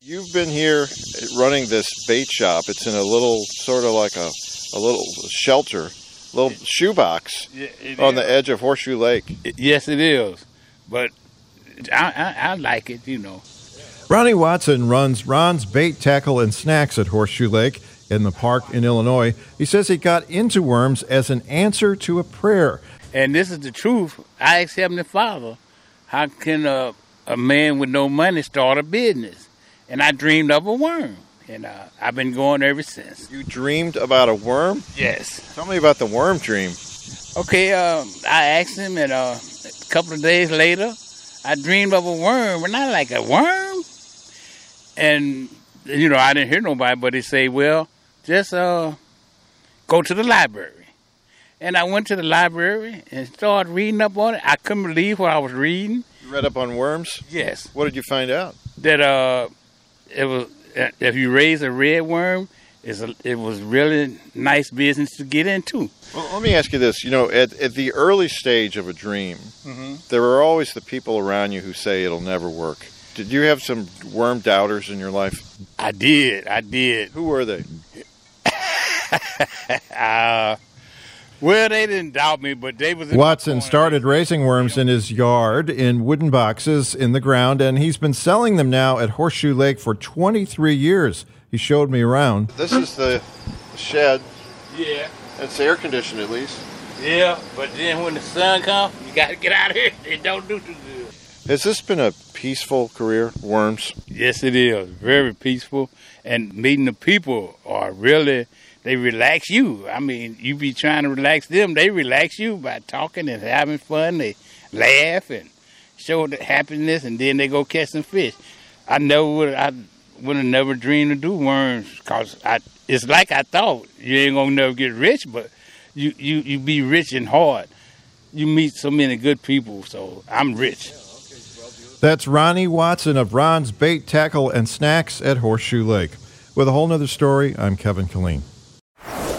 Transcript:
You've been here running this bait shop. It's in a little, sort of like a, a little shelter, little shoebox Yeah, on is. the edge of Horseshoe Lake. Yes, it is. But I, I, I like it, you know. Ronnie Watson runs Ron's Bait, Tackle, and Snacks at Horseshoe Lake in the park in Illinois. He says he got into worms as an answer to a prayer. And this is the truth. I asked Heavenly Father, how can a, a man with no money start a business? And I dreamed of a worm. And uh, I've been going ever since. You dreamed about a worm? Yes. Tell me about the worm dream. Okay, um, I asked him, and uh, a couple of days later, I dreamed of a worm, and I like a worm. And you know, I didn't hear nobody, but he say, "Well, just uh, go to the library." And I went to the library and started reading up on it. I couldn't believe what I was reading. You read up on worms? Yes, What did you find out? that uh, it was if you raise a red worm, it's a, it was really nice business to get into. Well, let me ask you this. You know, at, at the early stage of a dream, there are always the people around you who say it'll never work. Did you have some worm doubters in your life? I did, I did. Who were they? Uh, well, they didn't doubt me, but they was in Watson corner. started raising worms in his yard in wooden boxes in the ground, and he's been selling them now at Horseshoe Lake for 23 years. He showed me around. This is the shed. Yeah, It's air conditioned at least. yeah, but then when the sun comes, you got to get out of here. It don't do too good. Has this been a peaceful career, worms? Yes, it is very peaceful, and meeting the people are really they relax you. I mean, you be trying to relax them, they relax you by talking and having fun. They laugh and show the happiness, and then they go catch some fish. I never would I would have never dreamed to do worms cause it's like I thought you ain't gonna never get rich, but you you you be rich and hard. You meet so many good people, so I'm rich. That's Ronnie Watson of Ron's Bait, Tackle, and Snacks at Horseshoe Lake. With a whole nother story, I'm Kevin Killeen.